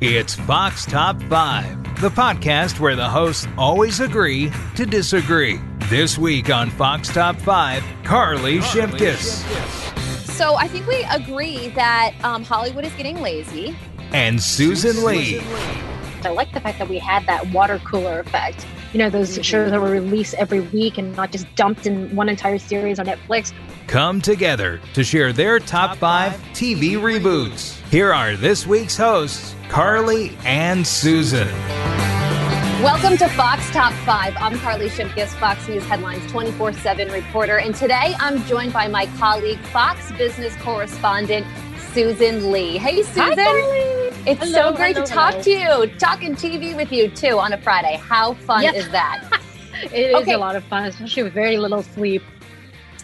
It's Fox Top 5, the podcast where the hosts always agree to disagree. This week on Fox Top 5, Carley Shimkus So I think we agree that um, Hollywood is getting lazy. and Susan Li. I like the fact that we had that water cooler effect. You know, those shows that were released every week and not just dumped in one entire series on Netflix. come together to share their top five TV reboots. Here are this week's hosts, Carley and Susan. Welcome to Fox Top 5. I'm Carley Shimkus, Fox News Headlines 24 7 reporter. And today I'm joined by my colleague, Fox Business correspondent, Susan Li. Hey, Susan. It's Hello, so great hello, to talk hello. to you. Talking TV with you, too, on a Friday. How fun Yep. is that? It is Okay. a lot of fun, especially with very little sleep.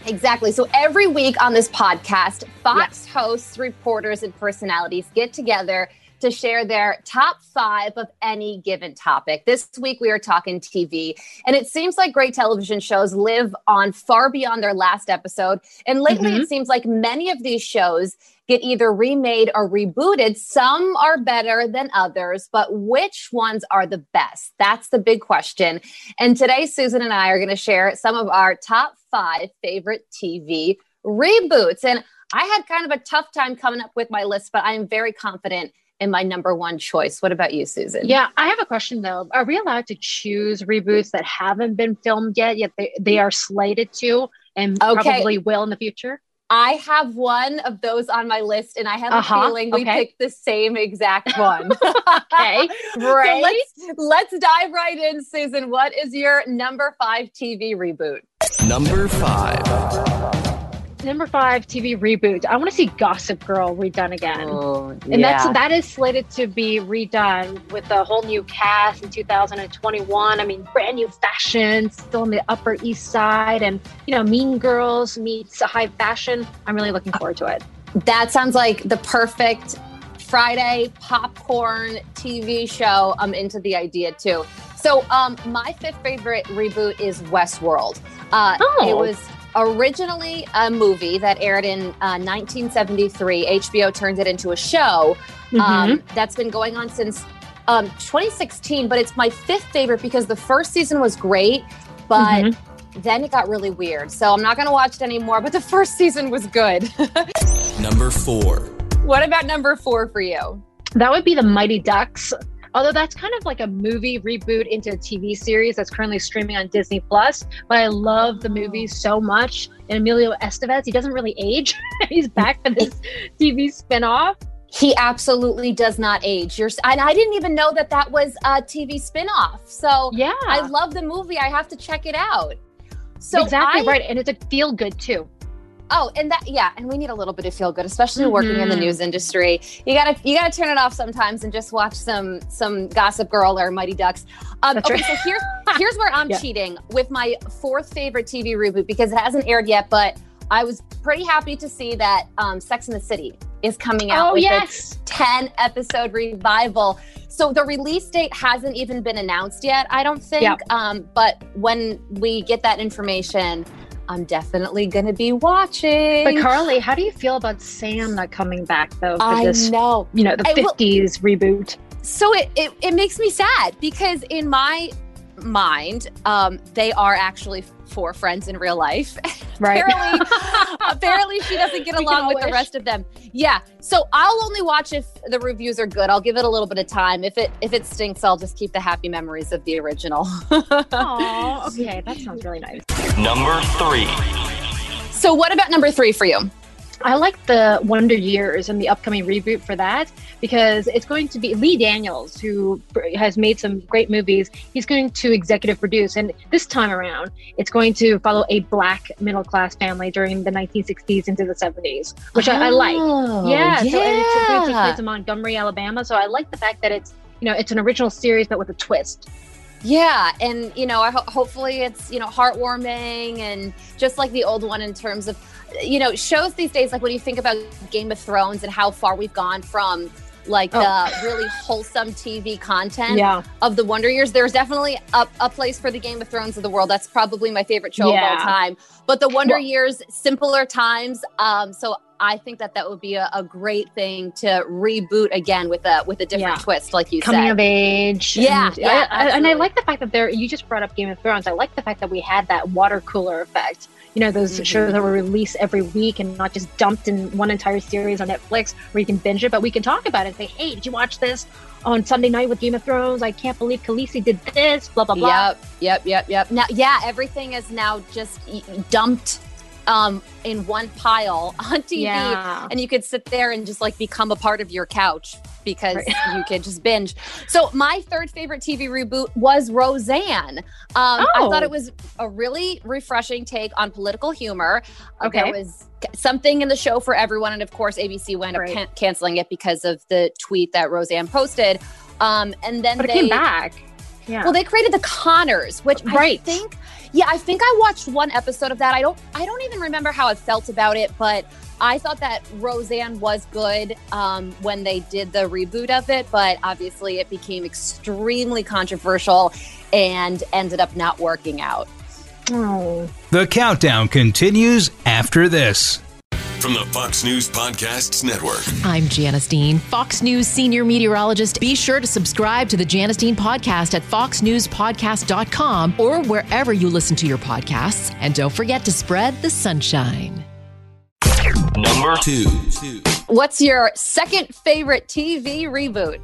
Exactly. So every week on this podcast, Fox hosts, reporters, and personalities get together to share their top five of any given topic. This week we are talking TV, and it seems like great television shows live on far beyond their last episode. And lately Mhm. it seems like many of these shows get either remade or rebooted. Some are better than others, but which ones are the best? That's the big question. And today, Susan and I are going to share some of our top five favorite TV reboots. And I had kind of a tough time coming up with my list, but I am very confident in my number one choice. What about you, Susan? Yeah, I have a question though. Are we allowed to choose reboots that haven't been filmed yet, yet they, they are slated to and Okay. probably will in the future? I have one of those on my list, and I have Uh-huh, a feeling we okay. picked the same exact one. Okay, So great. let's let's dive right in, Susan. What is your number five TV reboot? Number five. Number five TV reboot. I want to see Gossip Girl redone again. Oh, And that's that is slated to be redone with a whole new cast in 2021. I mean, brand new fashion, still in the Upper East Side, and you know, Mean Girls meets high fashion. I'm really looking forward to it. That sounds like the perfect Friday popcorn TV show. I'm into the idea too. So, um, my fifth favorite reboot is Westworld. Uh, Oh. It was originally a movie that aired in uh, 1973. HBO turned it into a show Mm-hmm. um, that's been going on since um, 2016. But it's my fifth favorite because the first season was great, but Mhm. then it got really weird. So I'm not going to watch it anymore. But the first season was good. Number four. what about number four for you? That would be the Mighty Ducks. Although that's kind of like a movie reboot into a TV series that's currently streaming on Disney Plus. But I love the movie oh. so much. And Emilio Estevez, he doesn't really age. He's back for this TV spinoff. He absolutely does not age. You're, and I didn't even know that that was a TV spinoff. So Yeah, I love the movie. I have to check it out. So exactly I- right. And it's a feel good too. Oh, and that yeah, and we need a little bit of feel good, especially working in the Mhm. news industry. You gotta you gotta turn it off sometimes and just watch some some Gossip Girl or Mighty Ducks. Um, okay, right. so here's here's where I'm Yeah. cheating with my fourth favorite TV reboot because it hasn't aired yet, but I was pretty happy to see that um, Sex in the City is coming out Oh with yes. its 10 episode revival. So the release date hasn't even been announced yet, I don't think. Yeah. Um, but when we get that information, I'm definitely going to be watching. But Carley, how do you feel about Sam not coming back though for I this, know. you know, the I will- 50s reboot? So it, it, it makes me sad because in my mind, um, they are actually four friends in real life. Right. apparently, apparently she doesn't get along all with the rest of them. Yeah. So I'll only watch if the reviews are good. I'll give it a little bit of time. If it if it stinks, I'll just keep the happy memories of the original. Oh, okay. That sounds really nice. Number three. so what about number three for you? I like the Wonder Years and the upcoming reboot for that because it's going to be Lee Daniels, who has made some great movies. He's going to executive produce, and this time around, it's going to follow a black middle class family during the 1960s into the 70s, which I, I like. Oh, Yeah, so it's going to take yeah. place in Montgomery, Alabama. So I like the fact that it's you know it's an original series but with a twist. Yeah, and you know, I ho- hopefully it's you know heartwarming and just like the old one in terms of you know shows these days. Like when you think about Game of Thrones and how far we've gone from like Oh. the really wholesome TV content Yeah, of the Wonder Years. There's definitely a, a place for the Game of Thrones of the world. That's probably my favorite show of all time. But the Wonder Well- Years, simpler times. Um, so I think that that would be a, a great thing to reboot again with a with a different Yeah. twist, like you said. coming said. of age. Yeah, and, yeah, I- I- and I like the fact that there. You just brought up Game of Thrones. I like the fact that we had that water cooler effect. You know, those Mhm. shows that were released every week and not just dumped in one entire series on Netflix where you can binge it, but we can talk about it and say, "Hey, did you watch this on Sunday night with Game of Thrones? I can't believe Khaleesi did this." Blah blah blah. Yep, yep, yep, yep. Now, yeah, everything is now just dumped um, in one pile on TV, Yeah. and you could sit there and just like become a part of your couch because Right. you could just binge. So, my third favorite TV reboot was Roseanne. Um, I Oh. thought it was a really refreshing take on political humor. Uh, Okay. There was something in the show for everyone, and of course, ABC wound up can- canceling it because of the tweet that Roseanne posted. Um, and then But it they came back. Yeah. well, they created the Conners, which I Right. think, yeah, I think I watched one episode of that. I don't, I don't even remember how I felt about it, but I thought that Roseanne was good um, when they did the reboot of it. But obviously, it became extremely controversial and ended up not working out. oh. The countdown continues after this. From the Fox News Podcasts Network. I'm Janice Dean, Fox News senior meteorologist. Be sure to subscribe to the Janice Dean podcast at foxnewspodcast.com or wherever you listen to your podcasts. And don't forget to spread the sunshine. Number Two. What's your second favorite TV reboot?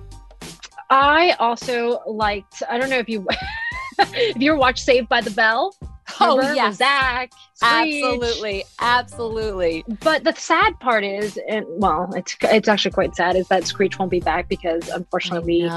I also liked. I don't know if you if you ever watched Saved by the Bell. Oh, yeah, Zach. Absolutely, absolutely. But the sad part is, and well, it's it's actually quite sad, is that Screech won't be back because unfortunately we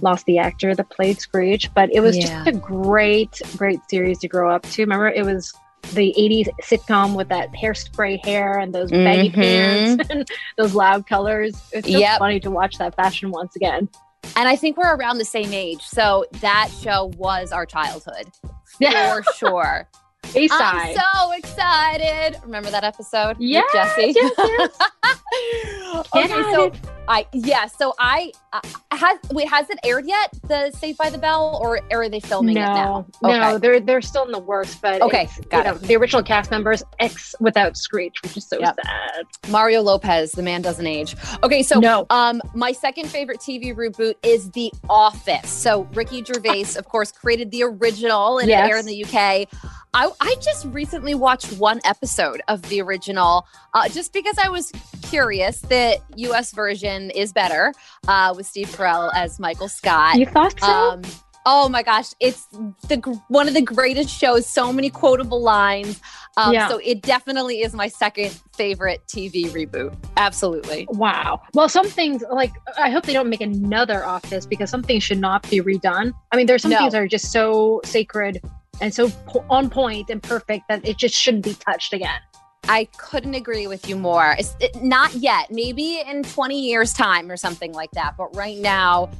lost the actor that played Screech. But it was Yeah. just a great, great series to grow up to. Remember, it was the 80s sitcom with that hairspray hair and those baggy Mhm. pants and those loud colors. It's just Yep. funny to watch that fashion once again. And I think we're around the same age. So that show was our childhood for sure. I'm so excited. Remember that episode? Yeah. Jesse. yes, yes. okay, so. I yeah, so I uh, has wait has it aired yet? The Saved by the Bell, or are they filming it now? no, Okay. no, they're they're still in the worst. But Okay, got you it. know, the original cast members X without Screech, which is so Yep. sad. Mario Lopez, the man doesn't age. Okay, so No. um my second favorite TV reboot is The Office. So Ricky Gervais, of course, created the original and Yes. it aired in the UK. I, I just recently watched one episode of the original uh, just because I was curious. The US version is better uh, with Steve Carell as Michael Scott. You thought so? Um, oh my gosh, it's the one of the greatest shows. So many quotable lines. Um, Yeah. So it definitely is my second favorite TV reboot. Absolutely. Wow. Well, some things like I hope they don't make another Office because some things should not be redone. I mean, there's some No. things that are just so sacred and so po- on point and perfect that it just shouldn't be touched again. I couldn't agree with you more. It's it, not yet. Maybe in 20 years' time or something like that. But right now,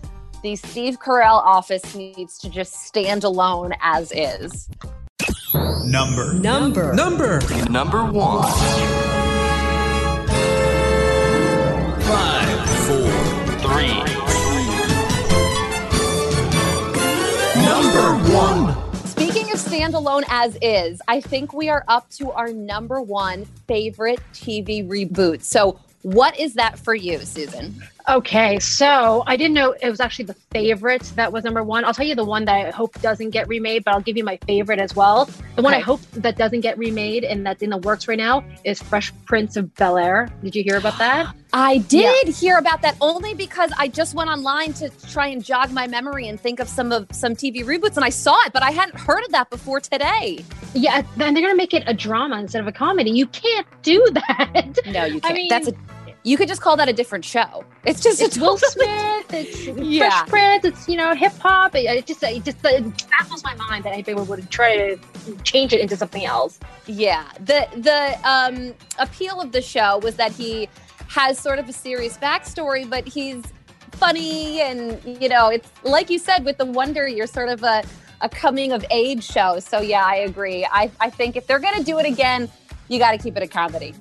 the Steve Carell office needs to just stand alone as is. Number Number. Number Number one. five. Four. Three. Number one. Standalone as is, I think we are up to our number one favorite TV reboot. So, what is that for you, Susan? Okay, so I didn't know it was actually the favorite that was number one. I'll tell you the one that I hope doesn't get remade, but I'll give you my favorite as well. The one I hope that doesn't get remade and that's in the works right now is Fresh Prince of Bel Air. Did you hear about that? I did hear about that only because I just went online to try and jog my memory and think of some of some TV reboots and I saw it, but I hadn't heard of that before today. Yeah, and they're gonna make it a drama instead of a comedy. You can't do that. No, you can't. mean- That's a you could just call that a different show. It's just It's Will Smith. It's Yeah. Fresh Prince. It's you know hip hop. It, it just it just it baffles my mind that anybody would try to change it into something else. Yeah. The the um appeal of the show was that he has sort of a serious backstory, but he's funny and you know, it's like you said with the Wonder, you're sort of a a coming of age show. So yeah, I agree. I, I think if they're gonna do it again, you got to keep it a comedy.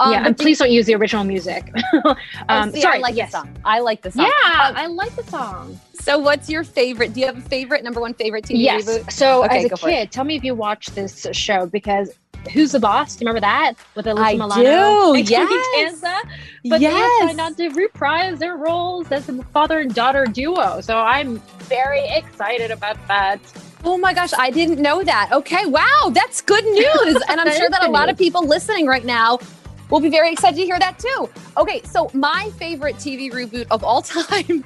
Um, yeah, and do- please don't use the original music. oh, um, see, sorry, I like yes. the song. I like the song. Yeah, Um, I like the song. so, what's your favorite? Do you have a favorite number one favorite TV Yes. reboot? So Okay, as a go for it. kid, tell me if you watched this show because Who's the Boss? Do you remember that with Alyssa I Milano? do, yes. Danza? But Yes. they have signed on to reprise their roles as a father and daughter duo. So I'm very excited about that. Oh my gosh, I didn't know that. Okay, wow, that's good news. And I'm That sure that a lot of people listening right now will be very excited to hear that too. Okay, so my favorite TV reboot of all time,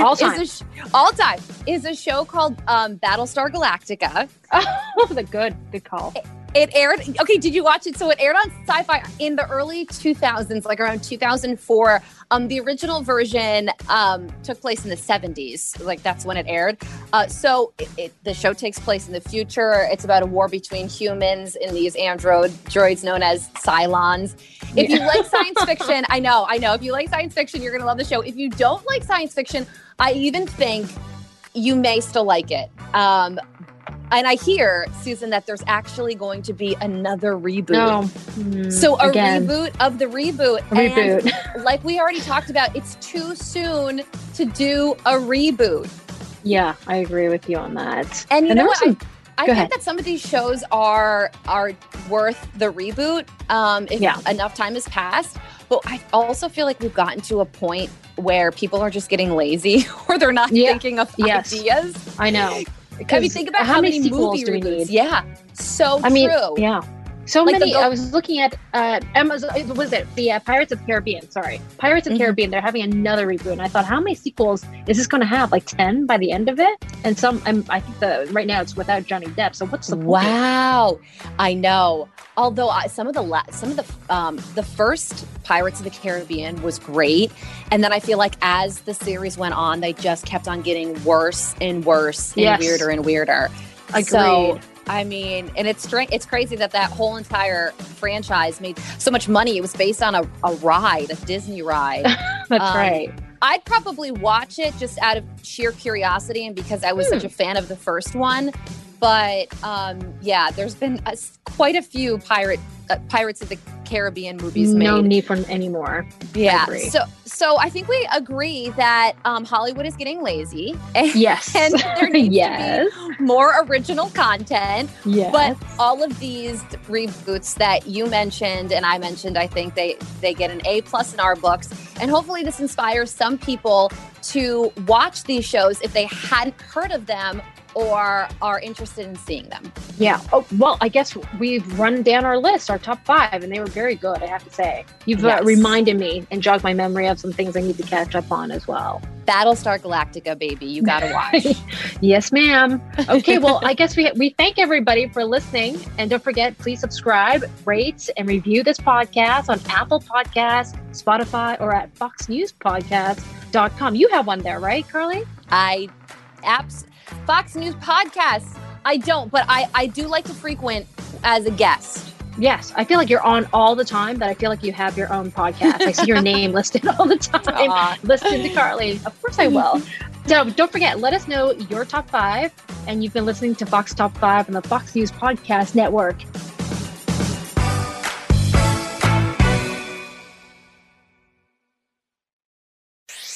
All is time. a sh- all time is a show called um, Battlestar Galactica. Oh, the good, good call. It aired. Okay, did you watch it? So it aired on Sci-Fi in the early 2000s, like around 2004. Um, the original version um, took place in the 70s. Like that's when it aired. Uh, so it, it, the show takes place in the future. It's about a war between humans and these android droids known as Cylons. If you like science fiction, I know, I know. If you like science fiction, you're gonna love the show. If you don't like science fiction, I even think you may still like it. Um, and I hear, Susan, that there's actually going to be another reboot. No. Hmm, So a again. reboot of the reboot. A reboot. And like we already talked about, it's too soon to do a reboot. yeah, I agree with you on that. And you And know what? some- I, I Go think ahead. that some of these shows are are worth the reboot um, if Yeah. enough time has passed. But I also feel like we've gotten to a point where people are just getting lazy or they're not Yeah. thinking of Yes. ideas. I know. I mean, think about how, many, sequels movie do we need? Yeah, so I mean, true. yeah. So Like many. go- I was looking at uh, Amazon. Was it the uh, Pirates of the Caribbean? Sorry, Pirates of the Mhm. Caribbean. They're having another reboot, and I thought, how many sequels is this going to have? Like ten by the end of it? And some. I'm, I think the right now it's without Johnny Depp. So what's the point? Wow, I know. Although I, some of the la- some of the um, the first Pirates of the Caribbean was great, and then I feel like as the series went on, they just kept on getting worse and worse and Yes. weirder and weirder. Agreed. So, I mean, and it's it's crazy that that whole entire franchise made so much money. It was based on a, a ride, a Disney ride. That's um, right. I'd probably watch it just out of sheer curiosity and because I was Hmm. such a fan of the first one. But um, yeah, there's been a quite a few pirate uh, Pirates of the Caribbean movies No made. need for anymore. yeah, so so I think we agree that um, Hollywood is getting lazy and, Yes. and there needs yes. to be more original content. Yes. But all of these reboots that you mentioned and I mentioned, I think they they get an A plus in our books, and hopefully this inspires some people to watch these shows if they hadn't heard of them or are interested in seeing them. Yeah. Oh, well, I guess we've run down our list, our top five, and they were very good, I have to say. You've Yes. uh, reminded me and jogged my memory of some things I need to catch up on as well. Battlestar Galactica, baby, you gotta watch. Yes, ma'am. Okay, well, I guess we we thank everybody for listening, and don't forget, please subscribe, rate, and review this podcast on Apple Podcasts, Spotify, or at FoxNewsPodcast.com. You have one there, right, Carley? I apps Fox News podcasts. I don't, but I I do like to frequent as a guest. Yes, I feel like you're on all the time, but I feel like you have your own podcast. I see your name listed all the time. Aw. Listen to Carley. Of course I will. So don't forget, let us know your top five. And you've been listening to Fox Top Five on the Fox News Podcast Network.